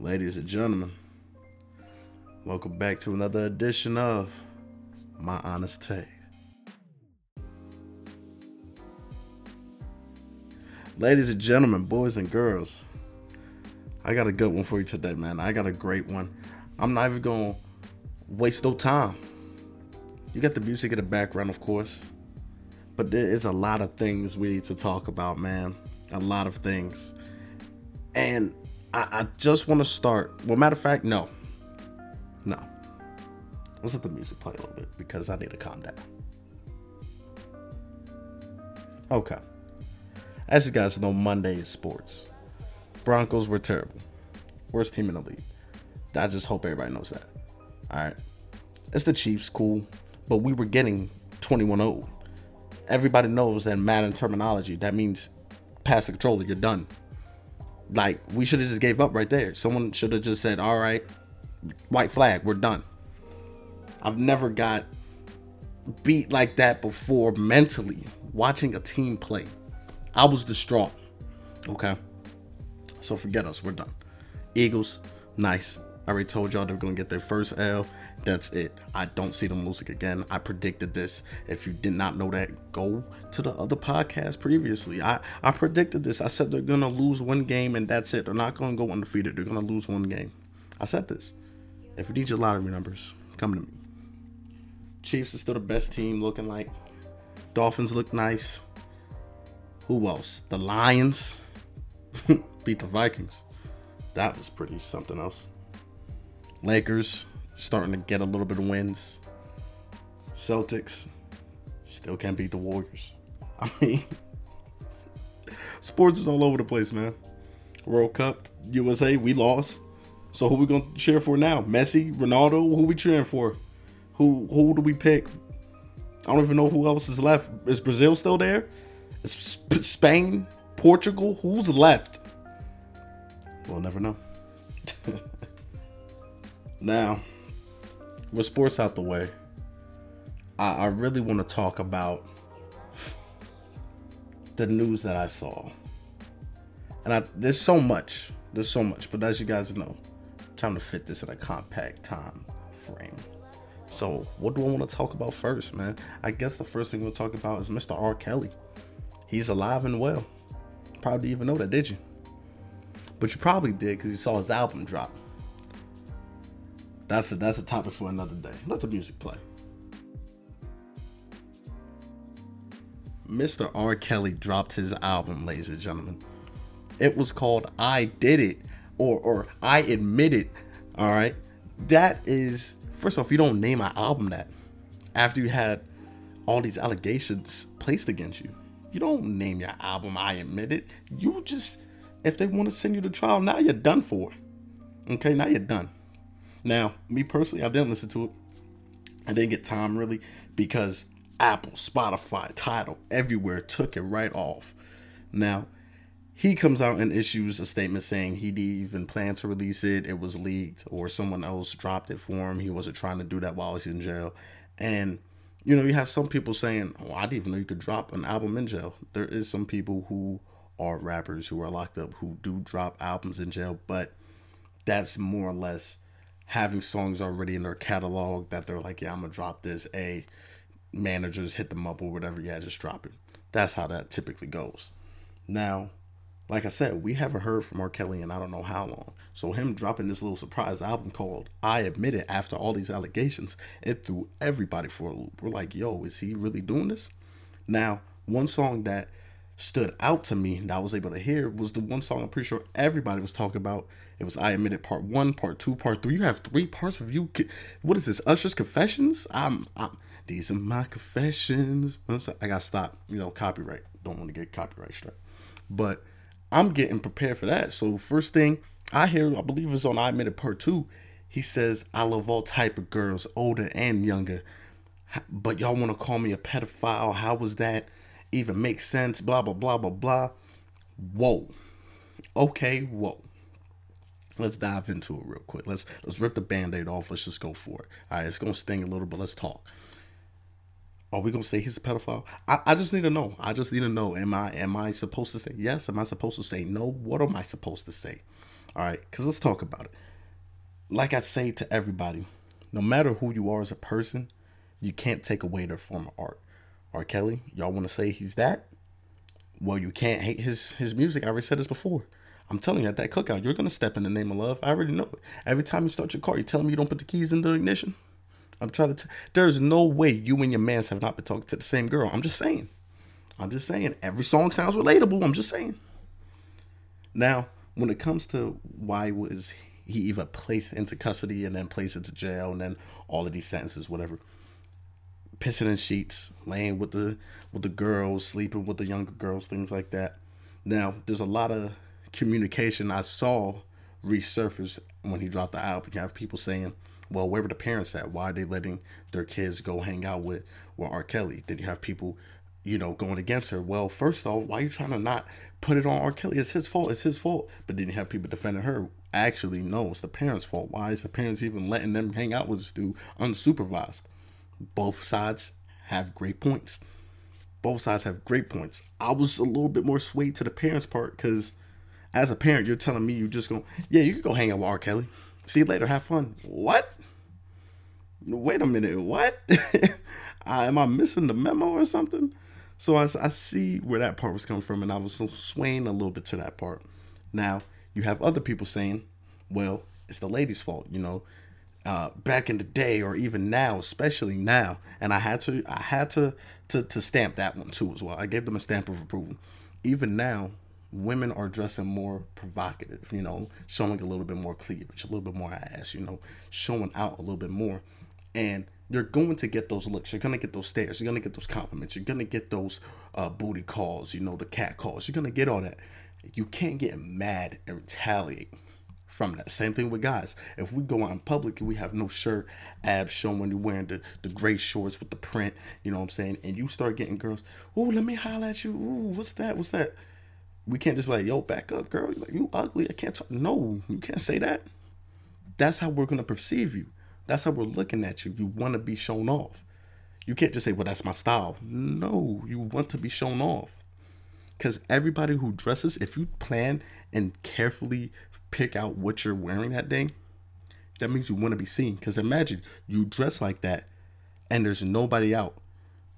Ladies and gentlemen, welcome back to another edition of My Honest Take. Ladies and gentlemen, boys and girls, I got a good one for you today, man. I got a great one. I'm not even gonna waste no time. You got the music in the background, of course, but there is a lot of things we need to talk about, man. A lot of things. And I, I just want to start. Well, matter of fact, no. No. Let's let the music play a little bit because I need to calm down. Okay. As you guys know, Monday is sports. Broncos were terrible. Worst team in the league. I just hope everybody knows that. All right. It's the Chiefs, cool. But we were getting 21 0. Everybody knows that Madden terminology, that means pass the controller, you're done. Like we should have just gave up right there. Someone should have just said, "All right, white flag, we're done." I've never got beat like that before mentally watching a team play. I was distraught. Okay. So forget us, we're done. Eagles, nice. I already told y'all they're gonna get their first L. That's it. I don't see them losing again. I predicted this. If you did not know that, go to the other podcast previously. I, I predicted this. I said they're gonna lose one game and that's it. They're not gonna go undefeated. They're gonna lose one game. I said this. If you need your lottery numbers, come to me. Chiefs are still the best team looking like. Dolphins look nice. Who else? The Lions beat the Vikings. That was pretty something else. Lakers starting to get a little bit of wins. Celtics still can't beat the Warriors. I mean, sports is all over the place, man. World Cup, USA, we lost. So who we gonna cheer for now? Messi, Ronaldo? Who we cheering for? Who who do we pick? I don't even know who else is left. Is Brazil still there? Is Spain, Portugal? Who's left? We'll never know. now, with sports out the way, I, I really want to talk about the news that I saw. And I, there's so much. There's so much. But as you guys know, time to fit this in a compact time frame. So, what do I want to talk about first, man? I guess the first thing we'll talk about is Mr. R. Kelly. He's alive and well. Probably even know that, did you? But you probably did because you saw his album drop. That's a that's a topic for another day. Let the music play. Mr. R. Kelly dropped his album, ladies and gentlemen. It was called I Did It or or I Admit It. All right. That is first off, you don't name an album that after you had all these allegations placed against you. You don't name your album I Admit It. You just if they want to send you to trial, now you're done for. Okay, now you're done. Now, me personally, I didn't listen to it. I didn't get time really because Apple, Spotify, Tidal, everywhere took it right off. Now, he comes out and issues a statement saying he didn't even plan to release it. It was leaked or someone else dropped it for him. He wasn't trying to do that while he's in jail. And, you know, you have some people saying, oh, I didn't even know you could drop an album in jail. There is some people who are rappers who are locked up who do drop albums in jail, but that's more or less having songs already in their catalog that they're like, yeah, I'm gonna drop this. A managers hit them up or whatever. Yeah, just drop it. That's how that typically goes. Now, like I said, we haven't heard from R. Kelly in I don't know how long. So him dropping this little surprise album called I Admit It after all these allegations, it threw everybody for a loop. We're like, yo, is he really doing this? Now, one song that stood out to me that I was able to hear was the one song I'm pretty sure everybody was talking about. It was I Admit It Part 1, Part 2, Part 3. You have three parts of you. What is this? Usher's Confessions? I'm, I'm these are my confessions. I got to stop, you know, copyright. Don't want to get copyright struck. But I'm getting prepared for that. So first thing I hear, I believe it's on I Admit It Part 2. He says, I love all type of girls, older and younger. But y'all want to call me a pedophile. How was that? Even make sense, blah, blah, blah, blah, blah. Whoa. Okay, whoa. Let's dive into it real quick. Let's let's rip the band-aid off. Let's just go for it. All right, it's gonna sting a little, but let's talk. Are we gonna say he's a pedophile? I, I just need to know. I just need to know. Am I am I supposed to say yes? Am I supposed to say no? What am I supposed to say? All right, because let's talk about it. Like I say to everybody, no matter who you are as a person, you can't take away their form of art. R. Kelly, y'all want to say he's that? Well, you can't hate his his music. I already said this before. I'm telling you, at that cookout, you're gonna step in the name of love. I already know it. Every time you start your car, you tell me you don't put the keys in the ignition. I'm trying to. T- There's no way you and your mans have not been talking to the same girl. I'm just saying. I'm just saying. Every song sounds relatable. I'm just saying. Now, when it comes to why was he even placed into custody and then placed into jail and then all of these sentences, whatever. Pissing in sheets, laying with the with the girls, sleeping with the younger girls, things like that. Now, there's a lot of communication I saw resurface when he dropped the album. You have people saying, "Well, where were the parents at? Why are they letting their kids go hang out with with R. Kelly?" Did you have people, you know, going against her? Well, first off, why are you trying to not put it on R. Kelly? It's his fault. It's his fault. But then you have people defending her. Actually, no, it's the parents' fault. Why is the parents even letting them hang out with this dude unsupervised? Both sides have great points. Both sides have great points. I was a little bit more swayed to the parents' part because as a parent, you're telling me you just go, yeah, you can go hang out with R. Kelly. See you later. Have fun. What? Wait a minute. What? Uh, am I missing the memo or something? So I, I see where that part was coming from, and I was swaying a little bit to that part. Now, you have other people saying, well, it's the lady's fault, you know. Uh, back in the day, or even now, especially now, and I had to, I had to, to, to stamp that one too as well. I gave them a stamp of approval. Even now, women are dressing more provocative, you know, showing a little bit more cleavage, a little bit more ass, you know, showing out a little bit more. And you're going to get those looks. You're going to get those stares. You're going to get those compliments. You're going to get those uh, booty calls, you know, the cat calls. You're going to get all that. You can't get mad and retaliate from that. Same thing with guys. If we go out in public and we have no shirt, abs showing, you're wearing the, the gray shorts with the print, you know what I'm saying? And you start getting girls, oh, let me holler at you. Ooh, what's that? What's that? We can't just be like, yo, back up, girl. You're like, you ugly. I can't talk. No, you can't say that. That's how we're going to perceive you. That's how we're looking at you. You want to be shown off. You can't just say, well, that's my style. No, you want to be shown off. Because everybody who dresses, if you plan and carefully pick out what you're wearing that day, that means you want to be seen. Because imagine you dress like that and there's nobody out.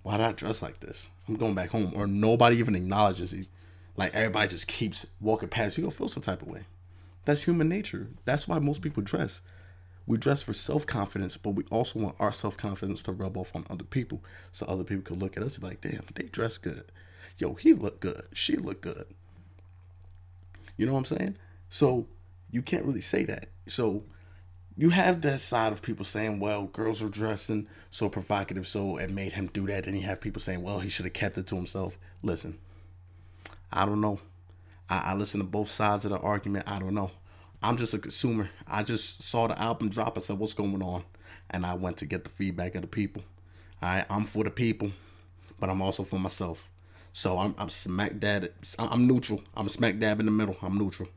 Why not dress like this? I'm going back home. Or nobody even acknowledges you. Like everybody just keeps walking past you. You'll feel some type of way. That's human nature. That's why most people dress. We dress for self confidence, but we also want our self confidence to rub off on other people, so other people could look at us and be like, "Damn, they dress good. Yo, he look good. She look good." You know what I'm saying? So you can't really say that. So you have that side of people saying, "Well, girls are dressing so provocative, so it made him do that," and you have people saying, "Well, he should have kept it to himself." Listen, I don't know. I, I listen to both sides of the argument. I don't know. I'm just a consumer. I just saw the album drop. I said, "What's going on?" And I went to get the feedback of the people. All right, I'm for the people, but I'm also for myself. So I'm, I'm smack dab. I'm neutral. I'm smack dab in the middle. I'm neutral.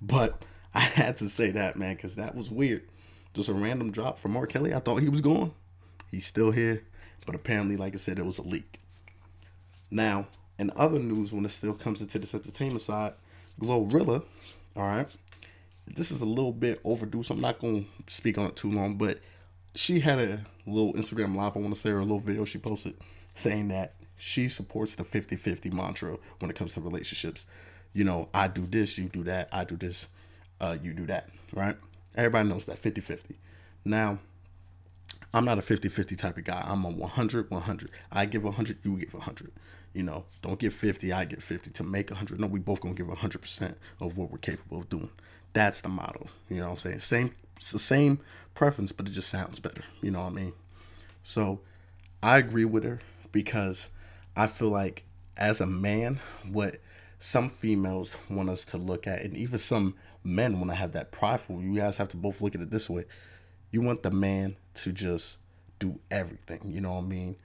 But I had to say that, man, because that was weird. Just a random drop from R. Kelly. I thought he was gone. He's still here, but apparently, like I said, it was a leak. Now, in other news, when it still comes into this entertainment side, Glorilla, all right, this is a little bit overdue, so I'm not going to speak on it too long, but she had a little Instagram live, I want to say, or a little video she posted saying that she supports the 50 50 mantra when it comes to relationships. You know, I do this, you do that, I do this, uh, you do that, right? Everybody knows that 50 50. Now, I'm not a 50 50 type of guy. I'm a 100 100. I give 100, you give 100. You know, don't give 50, I get 50 to make 100. No, we both gonna give 100% of what we're capable of doing. That's the motto. You know what I'm saying? Same, it's the same preference, but it just sounds better. You know what I mean? So I agree with her because I feel like as a man, what some females want us to look at, and even some men want to have that prideful. You guys have to both look at it this way. You want the man to just do everything. You know what I mean?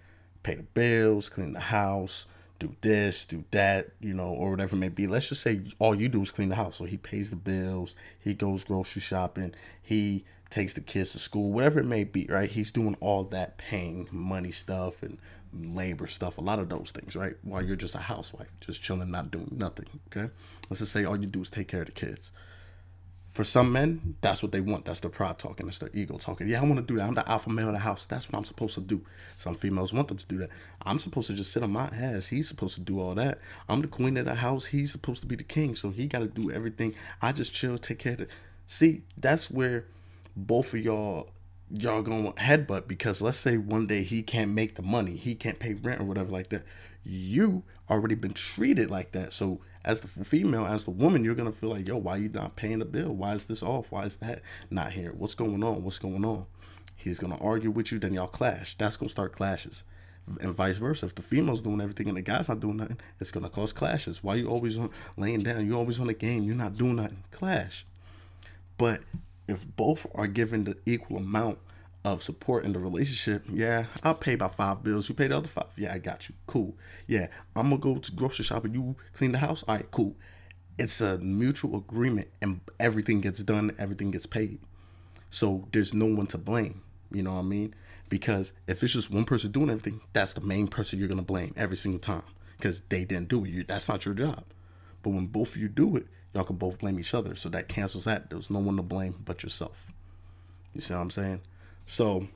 Pay the bills, clean the house, do this, do that, you know, or whatever it may be. Let's just say all you do is clean the house. So he pays the bills, he goes grocery shopping, he takes the kids to school, whatever it may be, right? He's doing all that paying money stuff and labor stuff, a lot of those things, right? While you're just a housewife, just chilling, not doing nothing, okay? Let's just say all you do is take care of the kids. For some men, that's what they want. That's their pride talking. That's their ego talking. Yeah, I want to do that. I'm the alpha male of the house. That's what I'm supposed to do. Some females want them to do that. I'm supposed to just sit on my ass. He's supposed to do all that. I'm the queen of the house. He's supposed to be the king. So he got to do everything. I just chill, take care of it. See, that's where both of y'all y'all gonna headbutt because let's say one day he can't make the money, he can't pay rent or whatever like that. You already been treated like that. So as the female, as the woman, you're gonna feel like, yo, why you not paying the bill? Why is this off? Why is that not here? What's going on? What's going on? He's gonna argue with you, then y'all clash. That's gonna start clashes. And vice versa. If the female's doing everything and the guy's not doing nothing, it's gonna cause clashes. Why you always on, laying down? You always on the game. You're not doing nothing. Clash. But if both are given the equal amount of support in the relationship, yeah, I'll pay about five bills. You pay the other five. Yeah, I got you. Cool. Yeah, I'm gonna go to grocery shop and you clean the house. All right, cool. It's a mutual agreement and everything gets done, everything gets paid. So there's no one to blame. You know what I mean? Because if it's just one person doing everything, that's the main person you're gonna blame every single time because they didn't do it. You, that's not your job. But when both of you do it, y'all can both blame each other. So that cancels that. There's no one to blame but yourself. You see what I'm saying? So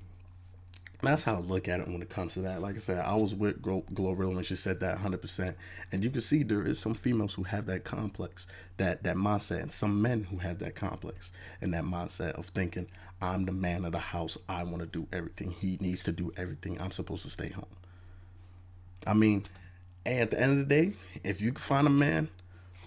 that's how I look at it when it comes to that. Like I said, I was with Glorilla when she said that 100%. And you can see there is some females who have that complex, that, that mindset, and some men who have that complex and that mindset of thinking, I'm the man of the house. I want to do everything. He needs to do everything. I'm supposed to stay home. I mean, at the end of the day, if you can find a man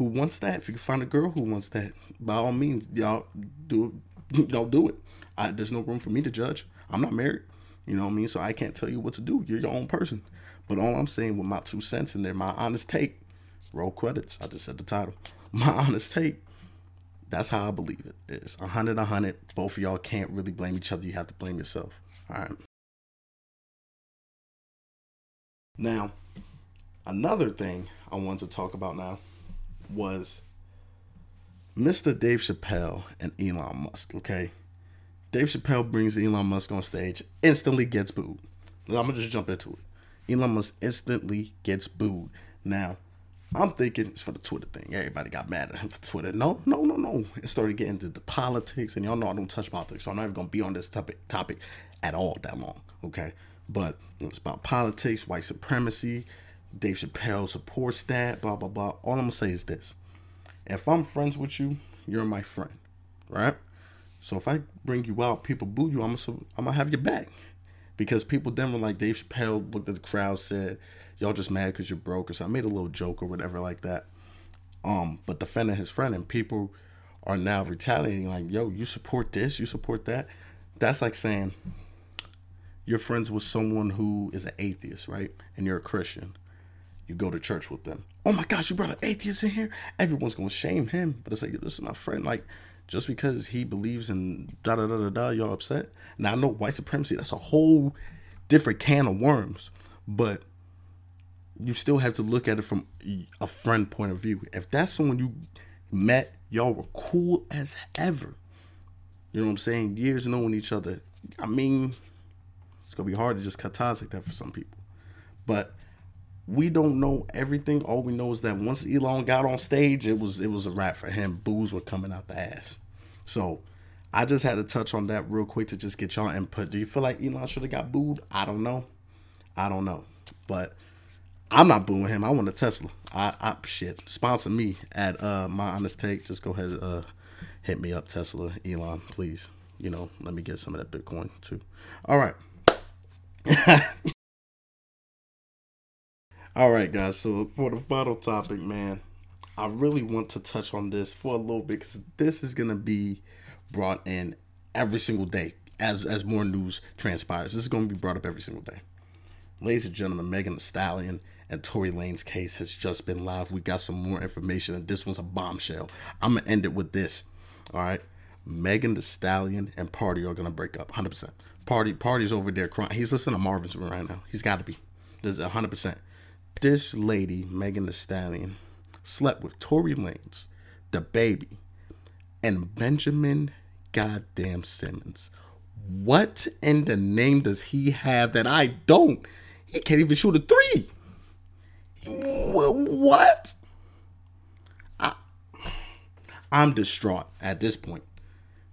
who wants that, if you can find a girl who wants that, by all means, y'all do y'all do it. I, there's no room for me to judge. I'm not married. You know what I mean? So I can't tell you what to do. You're your own person. But all I'm saying with my two cents in there, my honest take, roll credits. I just said the title. My honest take. That's how I believe it is. A hundred, a hundred. Both of y'all can't really blame each other. You have to blame yourself. All right. Now, another thing I want to talk about now was Mr. Dave Chappelle and Elon Musk. Okay, Dave Chappelle brings Elon Musk on stage, instantly gets booed. I'm gonna just jump into it. Elon Musk instantly gets booed. Now, I'm thinking it's for the Twitter thing. Everybody got mad at him for Twitter. No, no, no, no. It started getting into the politics, and y'all know I don't touch politics, so I'm not even gonna be on this topic topic at all that long. Okay, but it's about politics, white supremacy. Dave Chappelle supports that. Blah blah blah. All I'm gonna say is this: If I'm friends with you, you're my friend, right? So if I bring you out, people boo you, I'm gonna, I'm gonna have your back. Because people then were like, Dave Chappelle looked at the crowd, said, y'all just mad because you're broke. Or so I made a little joke or whatever like that. Um, but defending his friend and people are now retaliating like, yo, you support this, you support that. That's like saying you're friends with someone who is an atheist, right? And you're a Christian. You go to church with them. Oh my gosh, you brought an atheist in here? Everyone's gonna shame him. But it's like, this is my friend. Like, just because he believes in da da da da da, y'all upset. Now I know white supremacy, that's a whole different can of worms, but you still have to look at it from a friend point of view. If that's someone you met, y'all were cool as ever. You know what I'm saying? Years knowing each other. I mean, it's gonna be hard to just cut ties like that for some people. But we don't know everything. All we know is that once Elon got on stage, it was it was a wrap for him. Boos were coming out the ass. So I just had to touch on that real quick to just get y'all input. Do you feel like Elon should have got booed? I don't know. I don't know. But I'm not booing him. I want a Tesla. I, I shit. Sponsor me at uh my honest take. Just go ahead uh hit me up, Tesla, Elon, please. You know, let me get some of that Bitcoin too. All right. All right, guys. So for the final topic, man, I really want to touch on this for a little bit because this is gonna be brought in every single day as as more news transpires. This is gonna be brought up every single day. Ladies and gentlemen, Megan Thee Stallion and Tory Lanez case has just been live. We got some more information, and this one's a bombshell. I'm gonna end it with this. All right, Megan Thee Stallion and Pardi are gonna break up, 100%. Pardi, Pardi's over there crying. He's listening to Marvin's room right now. He's got to be. There's 100% this lady, Megan Thee Stallion, slept with Tory Lanez, the baby, and Benjamin goddamn Simmons. What in the name does he have that I don't? He can't even shoot a three. What? I, I'm distraught at this point.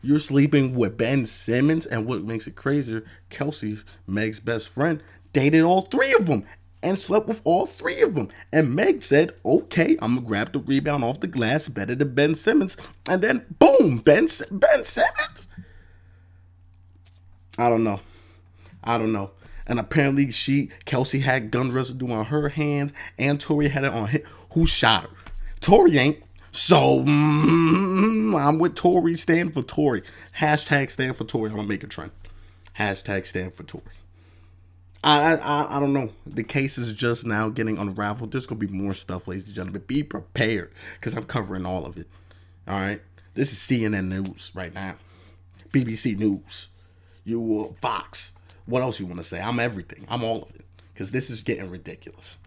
You're sleeping with Ben Simmons, and what makes it crazier, Kelsey, Meg's best friend, dated all three of them and slept with all three of them. And Meg said, okay, I'm gonna grab the rebound off the glass better than Ben Simmons. And then boom, Ben Ben Simmons. I don't know. I don't know. And apparently she Kelsey had gun residue on her hands and Tory had it on him. Who shot her? Tory ain't. So mm, I'm with Tory. Stand for Tory. Hashtag stand for Tory. I'm gonna make a trend. Hashtag stand for Tory. I, I I don't know. The case is just now getting unraveled. There's gonna be more stuff, ladies and gentlemen. Be prepared because I'm covering all of it. All right. This is CNN News right now. BBC News. You uh, Fox. What else you want to say? I'm everything. I'm all of it because this is getting ridiculous.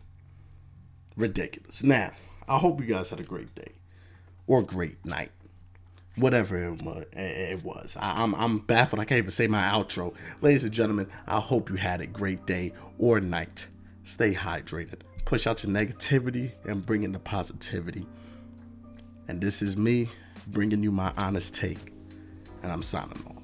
Ridiculous. Now, I hope you guys had a great day or great night whatever it was. I, am I'm, I'm baffled. I can't even say my outro. Ladies and gentlemen, I hope you had a great day or night. Stay hydrated. Push out your negativity and bring in the positivity. And this is me bringing you my honest take. And I'm signing off.